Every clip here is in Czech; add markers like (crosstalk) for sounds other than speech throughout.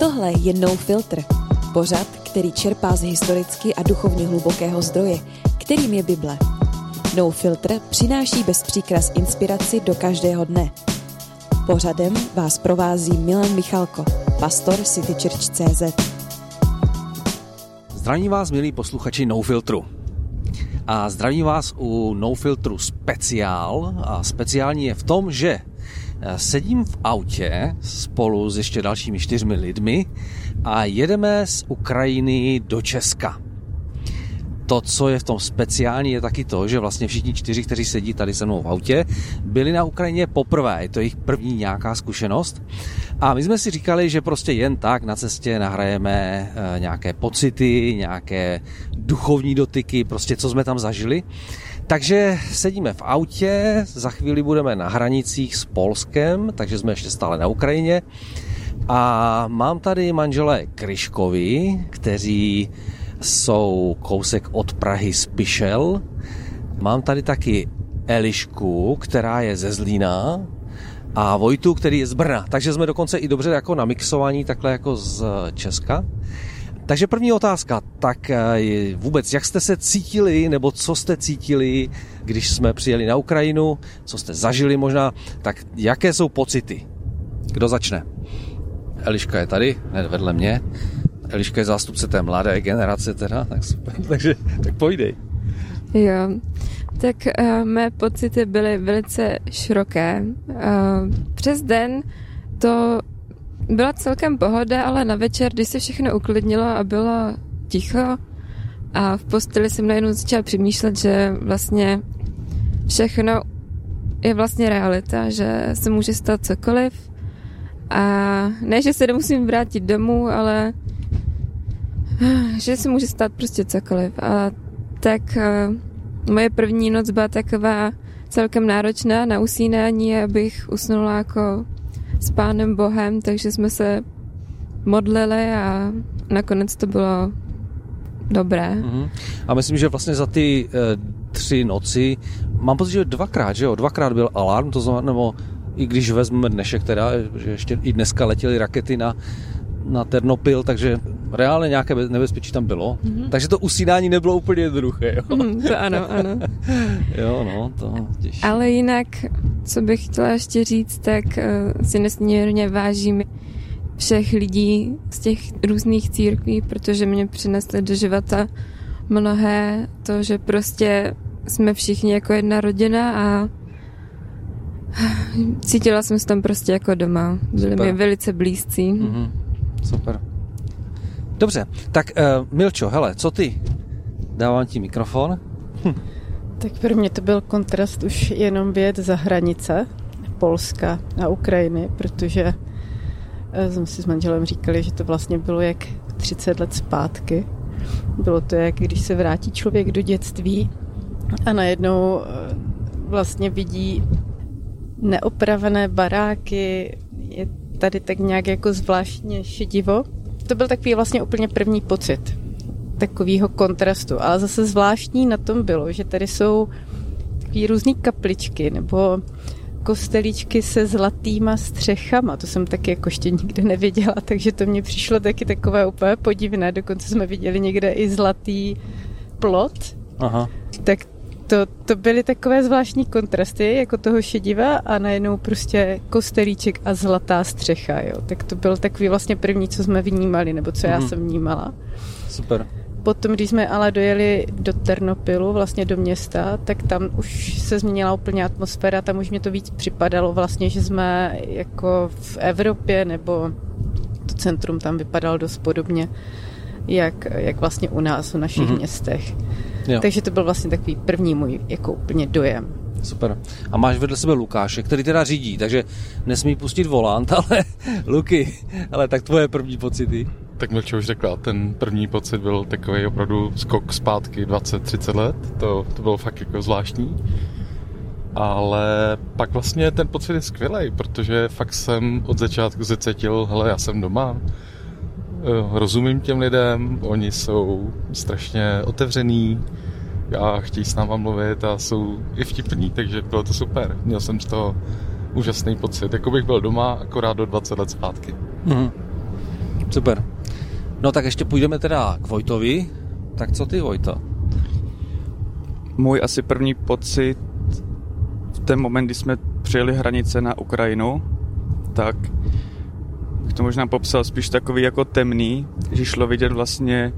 Tohle je No Filter, pořad, který čerpá z historicky a duchovně hlubokého zdroje, kterým je Bible. No Filter přináší bez příkras inspiraci do každého dne. Pořadem vás provází Milan Michalko, pastor City Church CZ. Zdravím vás, milí posluchači No Filtru. A zdravím vás u No Filtru speciál. A speciální je v tom, že sedím v autě spolu s ještě dalšími čtyřmi lidmi a jedeme z Ukrajiny do Česka to, co je v tom speciální, je taky to, že vlastně všichni čtyři, kteří sedí tady se mnou v autě, byli na Ukrajině poprvé. Je to jejich první nějaká zkušenost. A my jsme si říkali, že prostě jen tak na cestě nahrajeme eh, nějaké pocity, nějaké duchovní dotyky, prostě co jsme tam zažili. Takže sedíme v autě, za chvíli budeme na hranicích s Polskem, takže jsme ještě stále na Ukrajině. A mám tady manželé Kryškovi, kteří jsou kousek od Prahy z Pišel. Mám tady taky Elišku, která je ze Zlína a Vojtu, který je z Brna. Takže jsme dokonce i dobře jako na mixování, takhle jako z Česka. Takže první otázka, tak eh, vůbec jak jste se cítili, nebo co jste cítili, když jsme přijeli na Ukrajinu, co jste zažili možná, tak jaké jsou pocity? Kdo začne? Eliška je tady, hned vedle mě. Eliška je zástupce té mladé generace teda, tak super. (laughs) Takže tak pojdej. Jo, tak uh, mé pocity byly velice široké. Uh, přes den to byla celkem pohoda, ale na večer, když se všechno uklidnilo a bylo ticho a v posteli jsem najednou začala přemýšlet, že vlastně všechno je vlastně realita, že se může stát cokoliv a ne, že se nemusím vrátit domů, ale že se může stát prostě cokoliv. A tak uh, moje první noc byla taková celkem náročná na usínání, abych usnula jako s Pánem Bohem, takže jsme se modlili a nakonec to bylo dobré. Mm-hmm. A myslím, že vlastně za ty e, tři noci, mám pocit, že dvakrát, že jo, dvakrát byl alarm, to znamená, nebo i když vezmeme dnešek teda, že ještě i dneska letěly rakety na, na Ternopil, takže reálně nějaké nebezpečí tam bylo. Mm-hmm. Takže to usínání nebylo úplně jednoduché. Jo? Mm, to ano, ano. (laughs) jo, no, to těžší. Ale jinak, co bych chtěla ještě říct, tak uh, si nesmírně vážím všech lidí z těch různých církví, protože mě přinesly do života mnohé to, že prostě jsme všichni jako jedna rodina a (sighs) cítila jsem se tam prostě jako doma. Byli mi velice blízcí. Mm-hmm. Super. Dobře, tak uh, Milčo, hele, co ty? Dávám ti mikrofon. Hm. Tak pro mě to byl kontrast už jenom věc za hranice Polska a Ukrajiny, protože uh, jsme si s manželem říkali, že to vlastně bylo jak 30 let zpátky. Bylo to jak když se vrátí člověk do dětství a najednou uh, vlastně vidí neopravené baráky, je tady tak nějak jako zvláštně šedivo to byl takový vlastně úplně první pocit takového kontrastu. Ale zase zvláštní na tom bylo, že tady jsou takové různé kapličky nebo kostelíčky se zlatýma střechama. To jsem taky jako ještě nikdy neviděla, (laughs) takže to mně přišlo taky takové úplně podivné. Dokonce jsme viděli někde i zlatý plot. Aha. Tak to, to byly takové zvláštní kontrasty, jako toho šediva a najednou prostě kostelíček a zlatá střecha, jo. Tak to byl takový vlastně první, co jsme vnímali, nebo co mm. já mhm. jsem vnímala. Super. Potom, když jsme ale dojeli do Ternopilu, vlastně do města, tak tam už se změnila úplně atmosféra, tam už mě to víc připadalo vlastně, že jsme jako v Evropě, nebo to centrum tam vypadalo dost podobně, jak, jak vlastně u nás, v našich mm-hmm. městech. Jo. Takže to byl vlastně takový první můj jako úplně dojem. Super. A máš vedle sebe Lukáše, který teda řídí, takže nesmí pustit volant, (laughs) ale Luky, ale tak tvoje první pocity? Tak Milče už řekla, ten první pocit byl takový opravdu skok zpátky 20-30 let, to, to bylo fakt jako zvláštní. Ale pak vlastně ten pocit je skvělý, protože fakt jsem od začátku se cítil, hele, já jsem doma, rozumím těm lidem, oni jsou strašně otevřený a chtějí s náma mluvit a jsou i vtipní, takže bylo to super. Měl jsem z toho úžasný pocit, jako bych byl doma, akorát do 20 let zpátky. Mm. Super. No tak ještě půjdeme teda k Vojtovi. Tak co ty, Vojto? Můj asi první pocit v ten moment, kdy jsme přijeli hranice na Ukrajinu, tak bych to možná popsal spíš takový jako temný, že šlo vidět vlastně,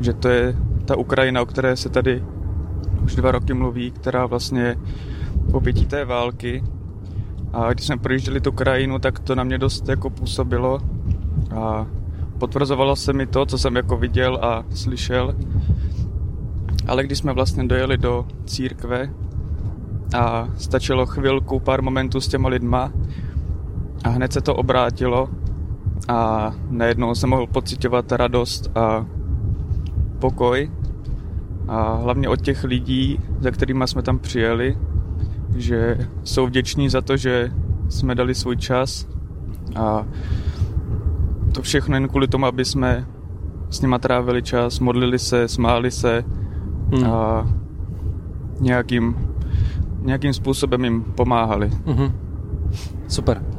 že to je ta Ukrajina, o které se tady už dva roky mluví, která vlastně po pětí té války. A když jsme projížděli tu krajinu, tak to na mě dost jako působilo a potvrzovalo se mi to, co jsem jako viděl a slyšel. Ale když jsme vlastně dojeli do církve a stačilo chvilku, pár momentů s těma lidma a hned se to obrátilo a najednou jsem mohl pocitovat radost a pokoj a hlavně od těch lidí, za kterými jsme tam přijeli, že jsou vděční za to, že jsme dali svůj čas a to všechno jen kvůli tomu, aby jsme s nima trávili čas, modlili se, smáli se hmm. a nějakým, nějakým způsobem jim pomáhali. Mm-hmm. Super.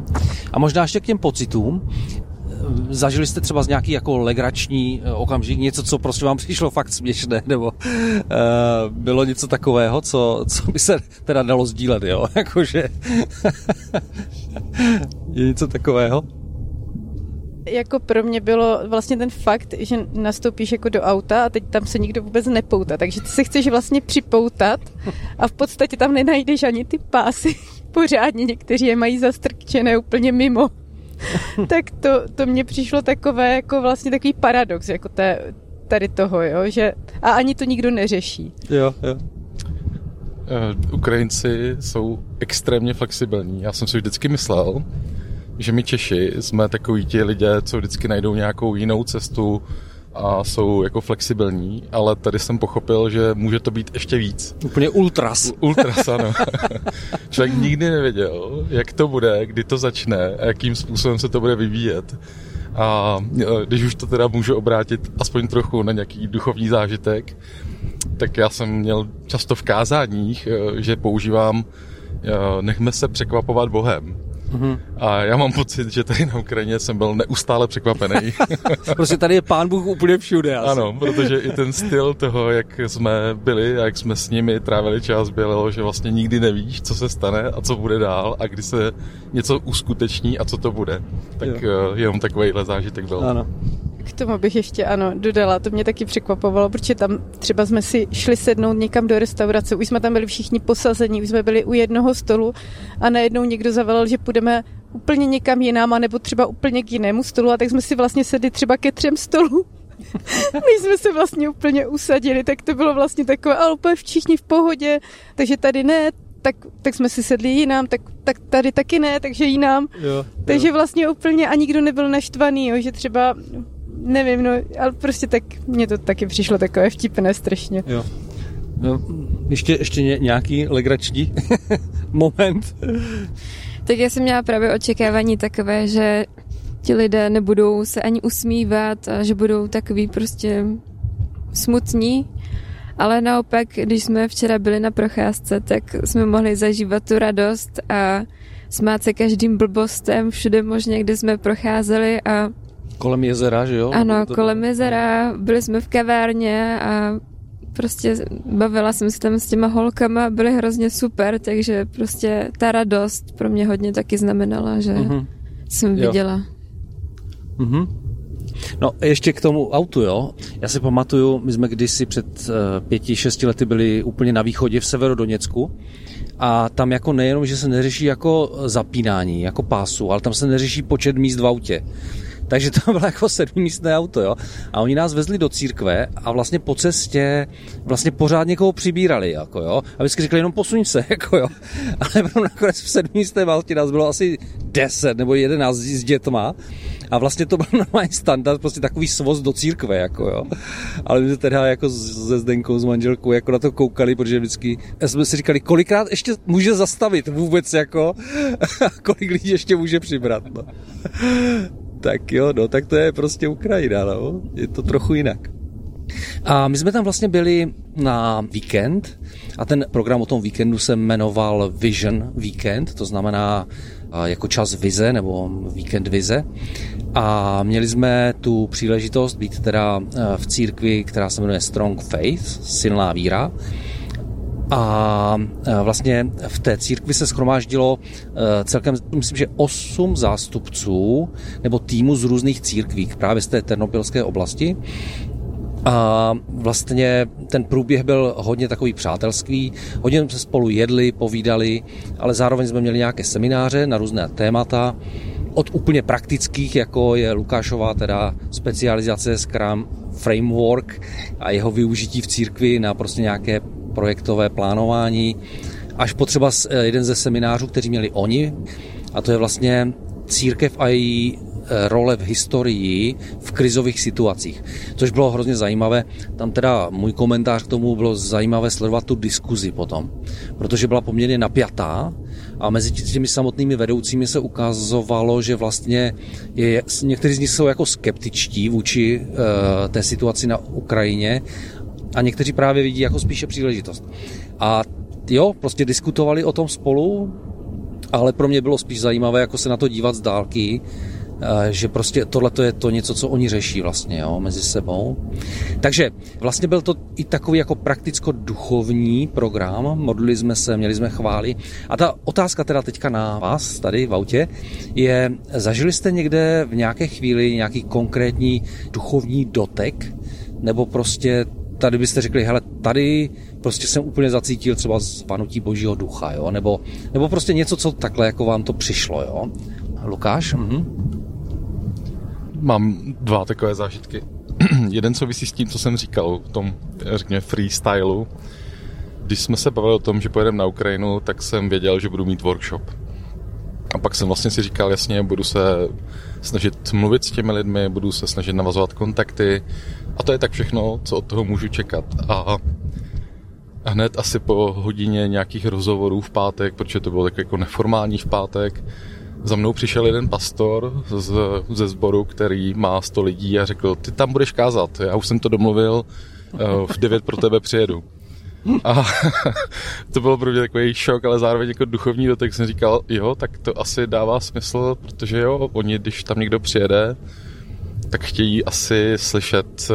A možná ještě k těm pocitům. Zažili jste třeba z nějaký jako legrační eh, okamžik, něco, co prostě vám přišlo fakt směšné, nebo uh, bylo něco takového, co, co by se teda dalo sdílet, jo? (laughs) Jakože (laughs) je něco takového? jako pro mě bylo vlastně ten fakt, že nastoupíš jako do auta a teď tam se nikdo vůbec nepoutá, takže ty se chceš vlastně připoutat a v podstatě tam nenajdeš ani ty pásy pořádně, někteří je mají zastrkčené úplně mimo. (laughs) tak to, to mně přišlo takové jako vlastně takový paradox, jako té, tady toho, jo, že a ani to nikdo neřeší. Jo, jo. Uh, Ukrajinci jsou extrémně flexibilní. Já jsem si vždycky myslel, že my Češi jsme takový ti lidé, co vždycky najdou nějakou jinou cestu a jsou jako flexibilní, ale tady jsem pochopil, že může to být ještě víc. Úplně ultras. Ultras, ano. (laughs) Člověk nikdy nevěděl, jak to bude, kdy to začne a jakým způsobem se to bude vyvíjet. A e, když už to teda můžu obrátit aspoň trochu na nějaký duchovní zážitek, tak já jsem měl často v kázáních, e, že používám e, nechme se překvapovat Bohem. Mm-hmm. A já mám pocit, že tady na Ukrajině jsem byl neustále překvapený. (laughs) prostě tady je pán Bůh úplně všude. Asi. Ano, protože i ten styl toho, jak jsme byli a jak jsme s nimi trávili čas, bylo, že vlastně nikdy nevíš, co se stane a co bude dál a kdy se něco uskuteční a co to bude. Tak jo. Eh, jenom takovýhle zážitek byl. Ano. K tomu bych ještě, ano, dodala, to mě taky překvapovalo, protože tam třeba jsme si šli sednout někam do restaurace, už jsme tam byli všichni posazení, už jsme byli u jednoho stolu a najednou někdo zavolal, že půjdeme úplně někam jinam, nebo třeba úplně k jinému stolu a tak jsme si vlastně sedli třeba ke třem stolům. (laughs) My jsme se vlastně úplně usadili, tak to bylo vlastně takové, ale úplně všichni v pohodě, takže tady ne, tak, tak jsme si sedli jinam, tak, tak tady taky ne, takže jinam. Jo, takže jo. vlastně úplně a nikdo nebyl naštvaný, jo, že třeba nevím, no, ale prostě tak, mně to taky přišlo takové vtipné strašně. Jo. No, ještě, ještě nějaký legrační (laughs) moment? Tak já jsem měla právě očekávání takové, že ti lidé nebudou se ani usmívat a že budou takový prostě smutní, ale naopak, když jsme včera byli na procházce, tak jsme mohli zažívat tu radost a smát se každým blbostem všude možně, kde jsme procházeli a Kolem jezera, že jo? Ano, to kolem jezera, byli jsme v kavárně a prostě bavila jsem se tam s těma holkama, byly hrozně super, takže prostě ta radost pro mě hodně taky znamenala, že uh-huh. jsem viděla. Uh-huh. No ještě k tomu autu, jo. Já si pamatuju, my jsme kdysi před uh, pěti, šesti lety byli úplně na východě v Severodoněcku a tam jako nejenom, že se neřeší jako zapínání, jako pásu, ale tam se neřeší počet míst v autě. Takže to bylo jako sedmimístné auto, jo. A oni nás vezli do církve a vlastně po cestě vlastně pořád někoho přibírali, jako jo. A vždycky řekli jenom posuň se, (laughs) jako jo. Ale (laughs) bylo nakonec v sedmimístné autě nás bylo asi deset nebo jedenáct s dětma. A vlastně to byl (laughs) normální standard, prostě takový svoz do církve, jako jo. Ale my jsme teda jako se Zdenkou, s manželkou, jako na to koukali, protože vždycky jsme si říkali, kolikrát ještě může zastavit vůbec, jako, kolik lidí ještě může přibrat, no. Tak jo, no, tak to je prostě Ukrajina, no. Je to trochu jinak. A my jsme tam vlastně byli na víkend a ten program o tom víkendu se jmenoval Vision Weekend, to znamená jako čas vize nebo víkend vize. a měli jsme tu příležitost být teda v církvi, která se jmenuje Strong Faith, silná víra. A vlastně v té církvi se schromáždilo celkem, myslím, že osm zástupců nebo týmu z různých církví právě z té ternopilské oblasti. A vlastně ten průběh byl hodně takový přátelský, hodně jsme se spolu jedli, povídali, ale zároveň jsme měli nějaké semináře na různé témata, od úplně praktických, jako je Lukášová teda specializace Scrum Framework a jeho využití v církvi na prostě nějaké projektové plánování, až potřeba jeden ze seminářů, kteří měli oni, a to je vlastně církev a její Eh, role v historii v krizových situacích, což bylo hrozně zajímavé. Tam teda můj komentář k tomu bylo zajímavé sledovat tu diskuzi potom, protože byla poměrně napjatá a mezi těmi samotnými vedoucími se ukazovalo, že vlastně je, někteří z nich jsou jako skeptičtí vůči uh, té situaci na Ukrajině a někteří právě vidí jako spíše příležitost. A jo, prostě diskutovali o tom spolu, ale pro mě bylo spíš zajímavé, jako se na to dívat z dálky Eh, že prostě tohle je to něco, co oni řeší vlastně jo, mezi sebou. Takže vlastně byl to i takový jako prakticko-duchovní program, modlili jsme se, měli jsme chvály. A ta otázka teda teďka na vás tady v autě je, zažili jste někde v nějaké chvíli nějaký konkrétní duchovní dotek, nebo prostě tady byste řekli, hele, tady prostě jsem úplně zacítil třeba zvanutí božího ducha, jo? Nebo, nebo prostě něco, co takhle jako vám to přišlo, jo? Lukáš? Mhm. Mám dva takové zážitky. (clears throat) Jeden souvisí s tím, co jsem říkal, v tom, řekněme, freestylu. Když jsme se bavili o tom, že pojedeme na Ukrajinu, tak jsem věděl, že budu mít workshop. A pak jsem vlastně si říkal, jasně, budu se snažit mluvit s těmi lidmi, budu se snažit navazovat kontakty. A to je tak všechno, co od toho můžu čekat. A hned asi po hodině nějakých rozhovorů v pátek, protože to bylo tak jako neformální v pátek, za mnou přišel jeden pastor z, ze sboru, který má 100 lidí a řekl, ty tam budeš kázat, já už jsem to domluvil, eh, v 9 pro tebe přijedu. A (laughs) to bylo pro mě takový šok, ale zároveň jako duchovní dotek jsem říkal, jo, tak to asi dává smysl, protože jo, oni, když tam někdo přijede, tak chtějí asi slyšet eh,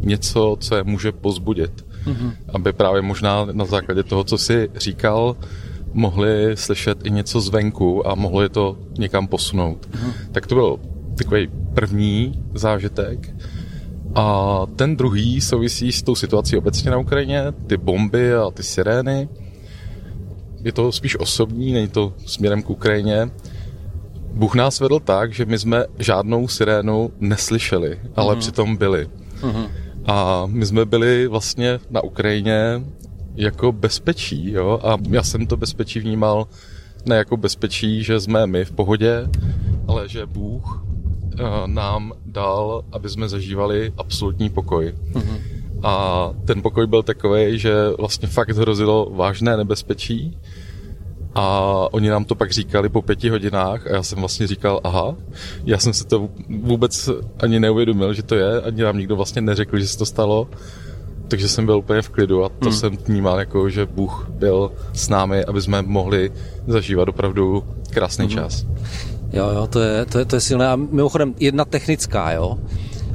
něco, co je může pozbudit. Mm-hmm. Aby právě možná na základě toho, co si říkal, mohli slyšet i něco zvenku a mohlo je to někam posunout. Uh-huh. Tak to byl takový první zážitek. A ten druhý souvisí s tou situací obecně na Ukrajině, ty bomby a ty sirény. Je to spíš osobní, není to směrem k Ukrajině. Bůh nás vedl tak, že my jsme žádnou sirénu neslyšeli, ale uh-huh. přitom byli. Uh-huh. A my jsme byli vlastně na Ukrajině jako bezpečí, jo, a já jsem to bezpečí vnímal ne jako bezpečí, že jsme my v pohodě, ale že Bůh uh, nám dal, aby jsme zažívali absolutní pokoj. Mm-hmm. A ten pokoj byl takový, že vlastně fakt hrozilo vážné nebezpečí a oni nám to pak říkali po pěti hodinách a já jsem vlastně říkal, aha, já jsem se to vůbec ani neuvědomil, že to je, ani nám nikdo vlastně neřekl, že se to stalo takže jsem byl úplně v klidu a to hmm. jsem vnímal jako, že Bůh byl s námi, aby jsme mohli zažívat opravdu krásný hmm. čas. Jo, jo, to je, to je, to je silné. A mimochodem, jedna technická, jo.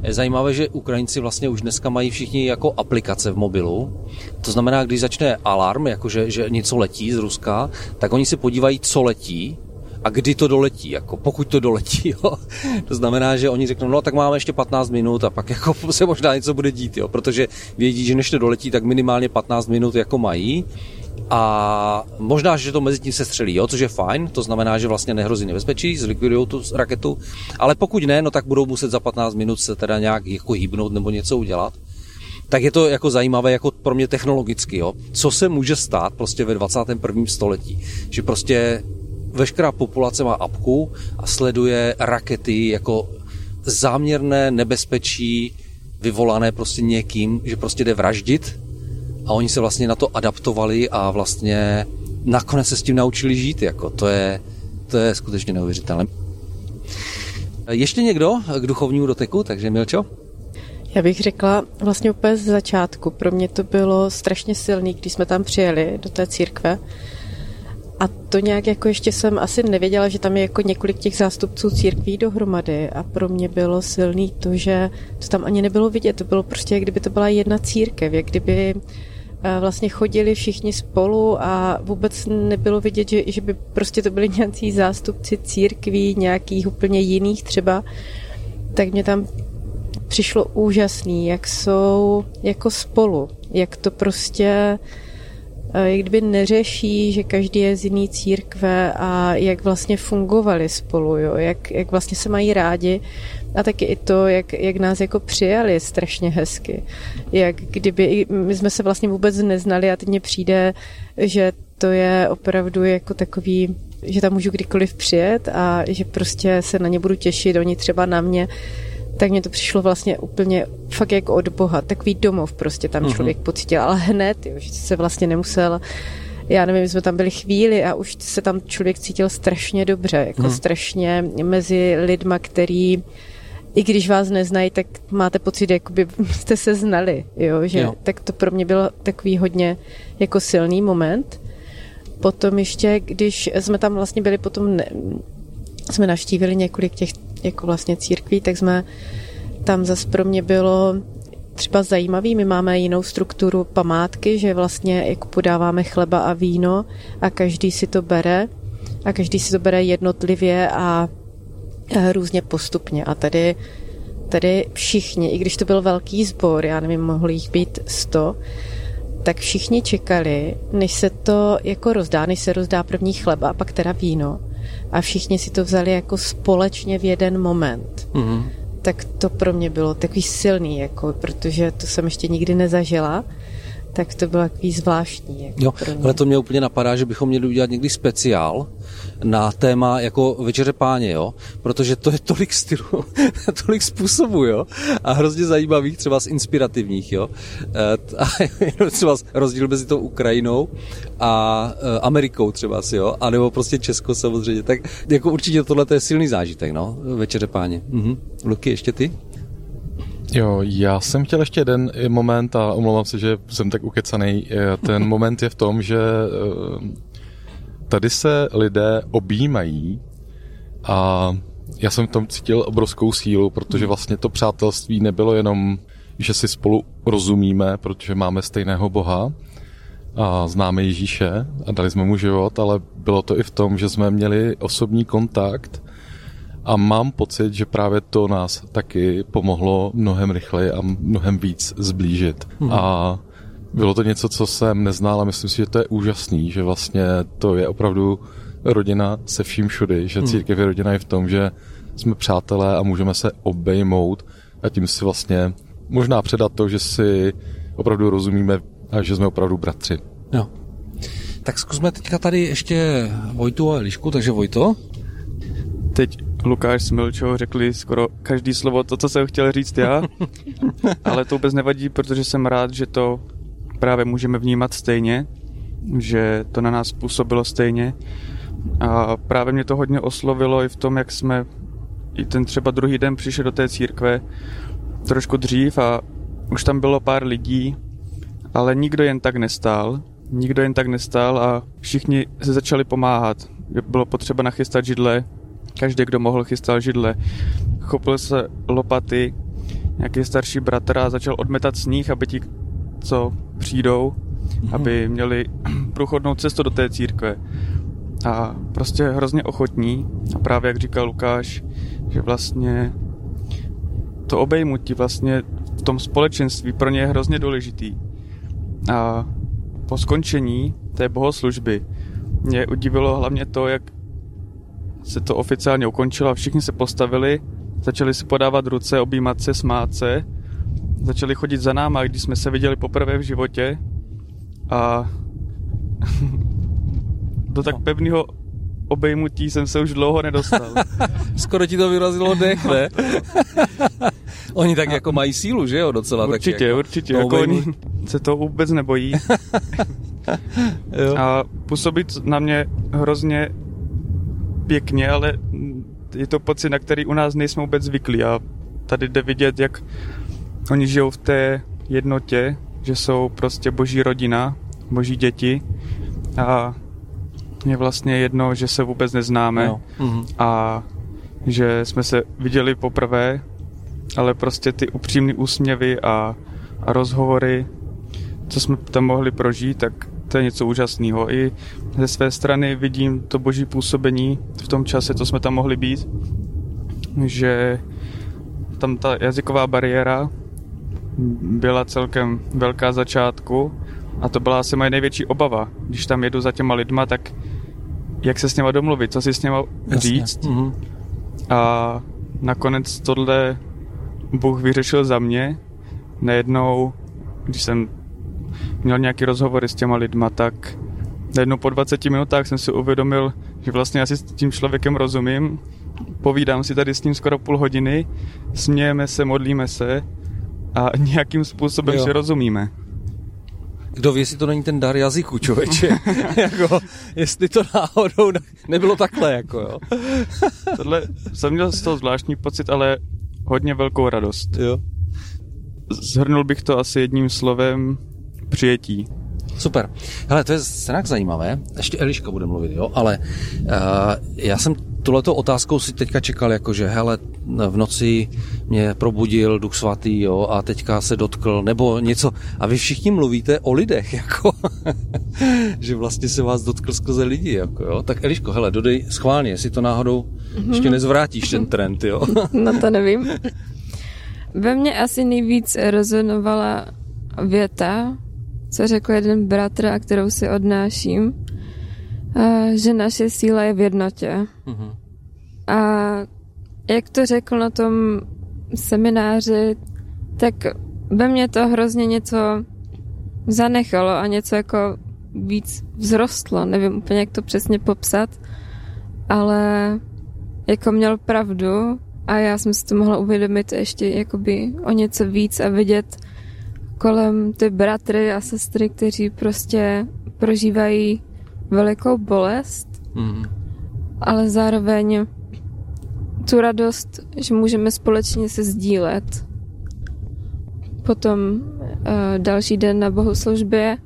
Je zajímavé, že Ukrajinci vlastně už dneska mají všichni jako aplikace v mobilu. To znamená, když začne alarm, jakože že něco letí z Ruska, tak oni se podívají, co letí a kdy to doletí, jako pokud to doletí, (laughs) jo. To znamená, že oni řeknou, no tak máme ještě 15 minut a pak jako (laughs) se možná něco bude dít, jo, protože vědí, že než to doletí, tak minimálně 15 minut jako mají a možná, že to mezi tím se střelí, jo, což je fajn, to znamená, že vlastně nehrozí nebezpečí, zlikvidují tu raketu, ale pokud ne, no tak budou muset za 15 minut se teda nějak jako hýbnout nebo něco udělat tak je to jako zajímavé jako pro mě technologicky, jo. Co se může stát prostě ve 21. století? Že prostě veškerá populace má apku a sleduje rakety jako záměrné nebezpečí vyvolané prostě někým, že prostě jde vraždit a oni se vlastně na to adaptovali a vlastně nakonec se s tím naučili žít, jako to je, to je skutečně neuvěřitelné. Ještě někdo k duchovnímu doteku, takže Milčo? Já bych řekla vlastně úplně z začátku. Pro mě to bylo strašně silný, když jsme tam přijeli do té církve A to nějak jako ještě jsem asi nevěděla, že tam je jako několik těch zástupců církví dohromady a pro mě bylo silný to, že to tam ani nebylo vidět, to bylo prostě, jak kdyby to byla jedna církev, jak kdyby vlastně chodili všichni spolu a vůbec nebylo vidět, že, že by prostě to byli (laughs) nějací zástupci církví, nějakých úplně jiných třeba, tak mě tam přišlo úžasný, jak jsou jako spolu, jak to prostě Eh, jak kdyby neřeší, že každý je z jiný církve a jak vlastně fungovali spolu, jo? Jak, jak vlastně se mají rádi a taky i to, jak, jak nás jako přijali strašně hezky. Jak kdyby, my jsme se vlastně vůbec neznali a teď mně přijde, že to je opravdu jako takový, že tam můžu kdykoliv přijet a že prostě se na ně budu těšit, oni třeba na mě tak mně to přišlo vlastně úplně fakt jako od Boha. Takový domov prostě tam mhm. člověk pocítil, ale hned, jo, že se vlastně nemusel já nevím, my jsme tam byli chvíli a už se tam člověk cítil strašně dobře, jako hmm. strašně mezi lidma, který i když vás neznají, tak máte pocit, jako by jste se znali, jo, že jo. tak to pro mě byl takový hodně jako silný moment. Potom ještě, když jsme tam vlastně byli potom, ne, jsme naštívili několik těch jako vlastně církví, tak jsme tam zase pro mě bylo třeba zajímavý. My máme jinou strukturu památky, že vlastně jako podáváme chleba a víno a každý si to bere a každý si to bere jednotlivě a různě postupně. A tady, tady všichni, i když to byl velký sbor, já nevím, mohlo jich být sto, tak všichni čekali, než se to jako rozdá, než se rozdá první chleba a pak teda víno a všichni si to vzali jako společně v jeden moment. Mm-hmm. Tak to pro mě bylo takový silný, jako, protože to jsem ještě nikdy nezažila tak to bylo takový zvláštní. Jako jo, ale to mě úplně napadá, že bychom měli udělat někdy speciál na téma jako večeře páně, jo, protože to je tolik stylů, (laughs) tolik způsobů, jo, a hrozně zajímavých, třeba z inspirativních, jo, e, (laughs) a třeba rozdíl mezi tou Ukrajinou a e, Amerikou třeba si, jo, a nebo prostě Česko samozřejmě, tak jako určitě tohle je silný zážitek, no, večeře páně. Mhm. Luky, ještě ty? Jo, já jsem chtěl ještě jeden moment a omlouvám se, že jsem tak ukecaný. Ten (laughs) moment je v tom, že eh, tady se lidé objímají a já jsem v tom cítil obrovskou sílu, protože vlastně to přátelství nebylo jenom, že si spolu rozumíme, protože máme stejného Boha a známe Ježíše a dali jsme mu život, ale bylo to i v tom, že jsme měli osobní kontakt a mám pocit, že právě to nás taky pomohlo mnohem rychleji a mnohem víc zblížit. Hmm. A bylo to něco, co jsem neznal a myslím si, že to je úžasný, že vlastně to je opravdu rodina se vším všudy, že hmm. církev je rodina i v tom, že jsme přátelé a můžeme se obejmout a tím si vlastně možná předat to, že si opravdu rozumíme a že jsme opravdu bratři. Jo. Tak zkusme teďka tady ještě Vojtu a Elišku, takže Vojto. Teď Lukáš s Milčou řekli skoro každý slovo to, co jsem chtěl říct já, (laughs) ale to vůbec nevadí, protože jsem rád, že to právě můžeme vnímat stejně, že to na nás působilo stejně. A právě mě to hodně oslovilo i v tom, jak jsme i ten třeba druhý den přišli do té církve trošku dřív a už tam bylo pár lidí, ale nikdo jen tak nestál, nikdo jen tak nestál a všichni se začali pomáhat. Bylo potřeba nachystat židle, Každý, kdo mohl, chystal židle. Chopil se lopaty, nějaký starší bratr a začal odmetat sníh, aby ti, co přijdou, mm-hmm. aby měli (clears throat) průchodnou cestu do té církve. A prostě hrozně ochotní. A právě jak říkal Lukáš, že vlastně to obejmutí vlastně v tom společenství pro ně je hrozně důležitý. A po skončení té bohoslužby mě udivilo hlavně to, jak se to oficiálně ukončilo a všichni se postavili, začali si podávat ruce, objímat se, smát se, začali chodit za náma, když jsme se viděli poprvé v životě a (laughs) do tak pevného obejmutí jsem se už dlouho nedostal. (laughs) Skoro ti to vyrazilo dech, ne? (laughs) oni tak jako mají sílu, že jo, docela. Určitě, tak jako určitě. Jako oni se to vůbec nebojí. jo. A působí na mě hrozně pěkně, ale je to pocit, na který u nás nejsme vůbec zvyklí a tady jde vidět, jak oni žijou v té jednotě, že jsou prostě boží rodina, boží děti a mě vlastně jedno, že se vůbec neznáme. Mhm. a že jsme se viděli poprvé, ale prostě ty upřímné úsměvy a, a rozhovory, co jsme tam mohli prožít, tak to je něco úžasného. I ze své strany vidím to boží působení v tom čase, co jsme tam mohli být, že tam ta jazyková bariéra byla celkem velká začátku a to byla asi moje největší obava. Když tam jedu za těma lidma, tak jak se s něma domluvit, co si s něma říct. Mhm. A nakonec tohle Bůh vyřešil za mě. Najednou, když jsem měl nějaký rozhovory s těma lidma, tak najednou po 20 minutách jsem si uvědomil, že vlastně já si s tím člověkem rozumím, povídám si tady s ním skoro půl hodiny, smějeme se, modlíme se a (laughs) nějakým způsobem Jo. si rozumíme. Kdo ví, jestli to není ten dar jazyku, člověče. (laughs) jako, jestli to náhodou ne- nebylo takhle, jako jo. (laughs) Tohle jsem měl z toho zvláštní pocit, ale hodně velkou radost. jo. Zhrnul bych to asi jedním slovem přijetí. Super. Hele, to je stranak zajímavé. Ještě Eliška bude mluvit, jo, ale uh, já jsem tuhleto otázkou si teďka čekal, jako že hele, v noci mě probudil Duch Svatý, jo, a teďka se dotkl, nebo něco. A vy všichni mluvíte o lidech, (laughs) jako, že vlastně se vás dotkl skrze lidi, jako, jo. Tak Eliško, hele, dodej schválně, jestli to náhodou ještě nezvrátíš ten trend, jo. (laughs) No to nevím. Ve mně asi nejvíc rezonovala věta, co řekl jeden bratr a kterou si odnáším, že naše síla je v jednotě. Mhm. A jak to řekl na tom semináři, tak ve mně to hrozně něco zanechalo a něco jako víc vzrostlo. Nevím úplně, jak to přesně popsat, ale jako měl pravdu a já jsem si to mohla uvědomit ještě jakoby o něco víc a vidět kolem ty bratry a sestry, kteří prostě prožívají velikou bolest Mhm. ale zároveň tu radost, že můžeme společně se sdílet. Potom uh, další den na bohoslužbě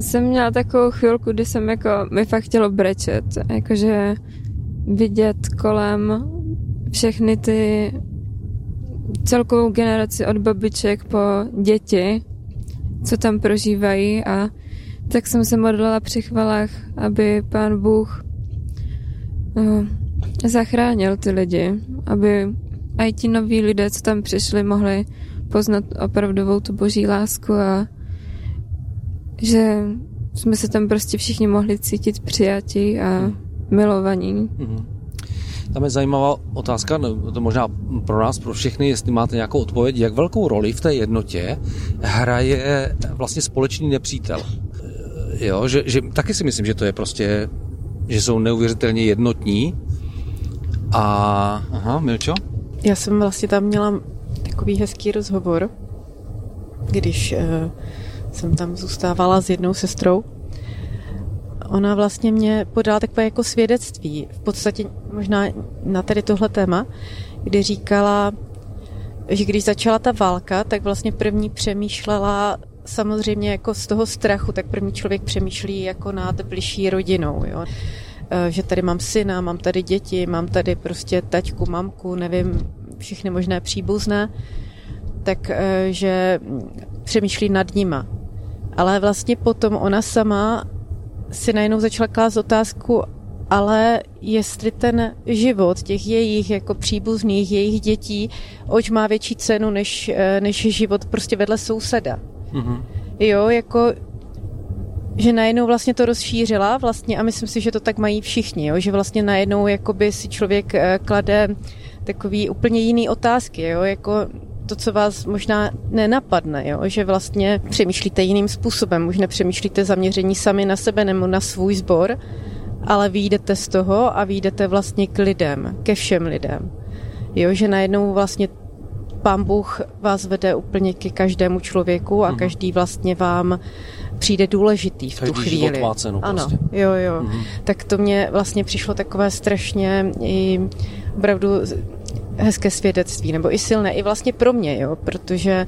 jsem měla takovou chvilku, kdy jsem jako, mi fakt chtělo brečet, jakože vidět kolem všechny ty celkovou generaci od babiček po děti, co tam prožívají a tak jsem se modlila při chvalách, aby pán Bůh no, zachránil ty lidi, aby i ti noví lidé, co tam přišli, mohli poznat opravdovou tu boží lásku a že jsme se tam prostě všichni mohli cítit přijatí a milovaní. Mhm. Tam je zajímavá otázka, no, to možná pro nás, pro všechny, jestli máte nějakou odpověď, jak velkou roli v té jednotě hraje vlastně společný nepřítel. E, Jo, že, že taky si myslím, že to je prostě, že jsou neuvěřitelně jednotní. A, aha, Milčo? Já jsem vlastně tam měla takový hezký rozhovor, když uh, jsem tam zůstávala s jednou sestrou. Ona vlastně mě podala takové jako svědectví, v podstatě možná na tady tohle téma, kdy říkala, že když začala ta válka, tak vlastně první přemýšlela samozřejmě jako z toho strachu, tak první člověk přemýšlí jako nad bližší rodinou, jo. Eh, Že tady mám syna, mám tady děti, mám tady prostě taťku, mamku, nevím, všechny možné příbuzné, tak eh, že přemýšlí nad nima. Ale vlastně potom ona sama si najednou začala klást otázku, ale jestli ten život těch jejich jako příbuzných, jejich dětí, oč má větší cenu než, eh, než život prostě vedle souseda. Mhm. Jo, jako že najednou vlastně to rozšířila vlastně a myslím si, že to tak mají všichni, jo, že vlastně najednou jakoby si člověk eh, klade takový úplně jiný otázky, jo, jako to, co vás možná nenapadne, jo, že vlastně přemýšlíte jiným způsobem, už nepřemýšlíte zaměření sami na sebe nebo na svůj sbor, ale výjdete z toho a výjdete vlastně k lidem, ke všem lidem. Jo, že najednou vlastně pán Bůh vás vede úplně ke každému člověku a Mhm. každý vlastně vám přijde důležitý v tu Každý život chvíli. má cenu ano, prostě. jo, jo. Mhm. Tak to mě vlastně přišlo takové strašně i opravdu hezké svědectví, nebo i silné, i vlastně pro mě, jo, protože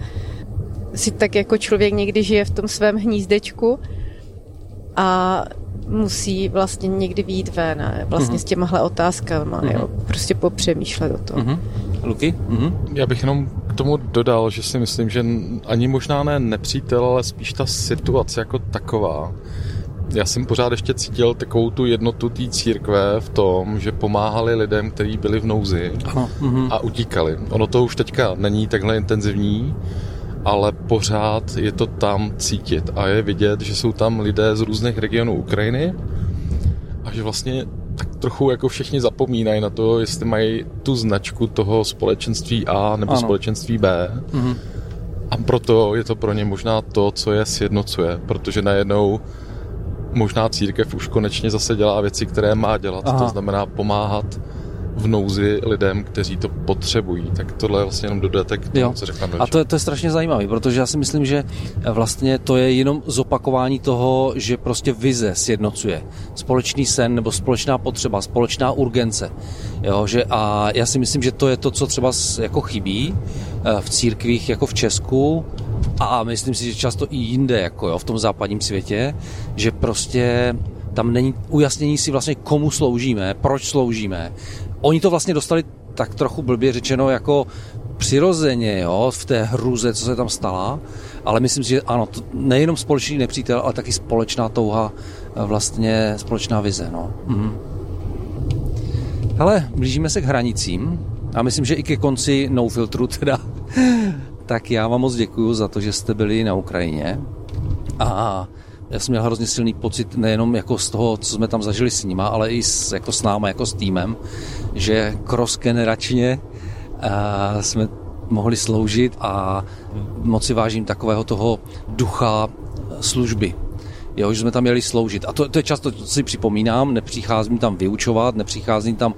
si tak jako člověk někdy žije v tom svém hnízdečku a musí vlastně někdy výjít ven, vlastně mm-hmm. s těmahle otázkama, mm-hmm. jo, prostě popřemýšlet o tom. Mm-hmm. Luky? Mm-hmm. Já bych jenom k tomu dodal, že si myslím, že ani možná ne nepřítel, ale spíš ta situace jako taková. Já jsem pořád ještě cítil takovou tu jednotu té církve v tom, že pomáhali lidem, kteří byli v nouzi Aha, mm-hmm. a utíkali. Ono to už teďka není takhle intenzivní, ale pořád je to tam cítit a je vidět, že jsou tam lidé z různých regionů Ukrajiny a že vlastně tak trochu jako všichni zapomínají na to, jestli mají tu značku toho společenství A nebo ano. společenství B. Mm-hmm. A proto je to pro ně možná to, co je sjednocuje, protože najednou možná církev už konečně zase dělá věci, které má dělat. Aha. To znamená pomáhat v nouzi lidem, kteří to potřebují. Tak tohle je vlastně jenom dodatek k tomu, co řekla A to je, to je strašně zajímavé, protože já si myslím, že vlastně to je jenom zopakování toho, že prostě vize sjednocuje. Společný sen nebo společná potřeba, společná urgence. Jo, že a já si myslím, že to je to, co třeba jako chybí eh, v církvích jako v Česku, a myslím si, že často i jinde, jako jo, v tom západním světě, že prostě tam není ujasnění si vlastně komu sloužíme, proč sloužíme, Oni to vlastně dostali tak trochu blbě řečeno jako přirozeně jo, v té hruze, co se tam stala, ale myslím si, že ano, to nejenom společný nepřítel, ale taky společná touha, eh, vlastně společná vize. No. Mhm. Hele, blížíme se k hranicím a myslím, že i ke konci no filtru teda. (laughs) tak já vám moc děkuji za to, že jste byli na Ukrajině a já jsem měl hrozně silný pocit nejenom jako z toho, co jsme tam zažili s nima, ale i s, jako s náma, jako s týmem, že cross-generačně uh, jsme mohli sloužit a moc si vážím takového toho ducha služby. Jo, že jsme tam měli sloužit. A to, to je často, co si připomínám, nepřicházím tam vyučovat, nepřicházím tam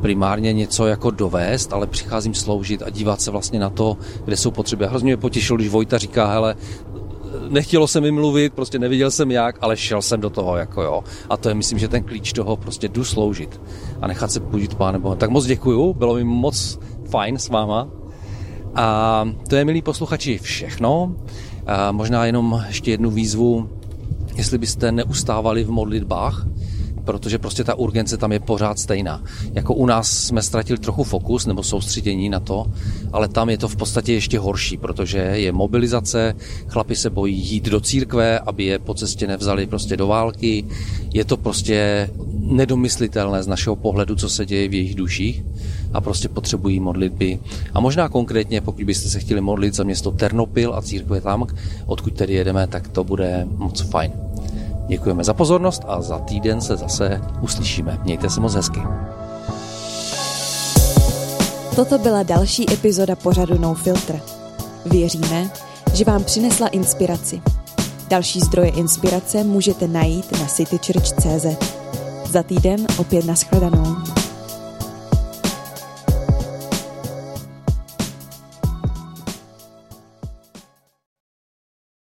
primárně něco jako dovést, ale přicházím sloužit a dívat se vlastně na to, kde jsou potřeby. Hrozně mě potěšilo, když Vojta říká, hele, nechtělo se mi mluvit, prostě neviděl jsem jak, ale šel jsem do toho, jako jo. A to je, myslím, že ten klíč toho prostě jdu sloužit a nechat se půjčit Pánem Bohem. Tak moc děkuju, bylo mi moc fajn s váma. A to je, milí posluchači, všechno. A možná jenom ještě jednu výzvu, jestli byste neustávali v modlitbách, protože prostě ta urgence tam je pořád stejná. Jako u nás jsme ztratili trochu fokus nebo soustředění na to, ale tam je to v podstatě ještě horší, protože je mobilizace, chlapi se bojí jít do církve, aby je po cestě nevzali prostě do války. Je to prostě nedomyslitelné z našeho pohledu, co se děje v jejich duších a prostě potřebují modlitby. A možná konkrétně, pokud byste se chtěli modlit za město Ternopil a církve tam, odkud tedy jedeme, tak to bude moc fajn. Děkujeme za pozornost a za týden se zase uslyšíme. Mějte se moc hezky. Toto byla další epizoda pořadu No Filter. Věříme, že vám přinesla inspiraci. Další zdroje inspirace můžete najít na citychurch.cz. Za týden opět nashledanou.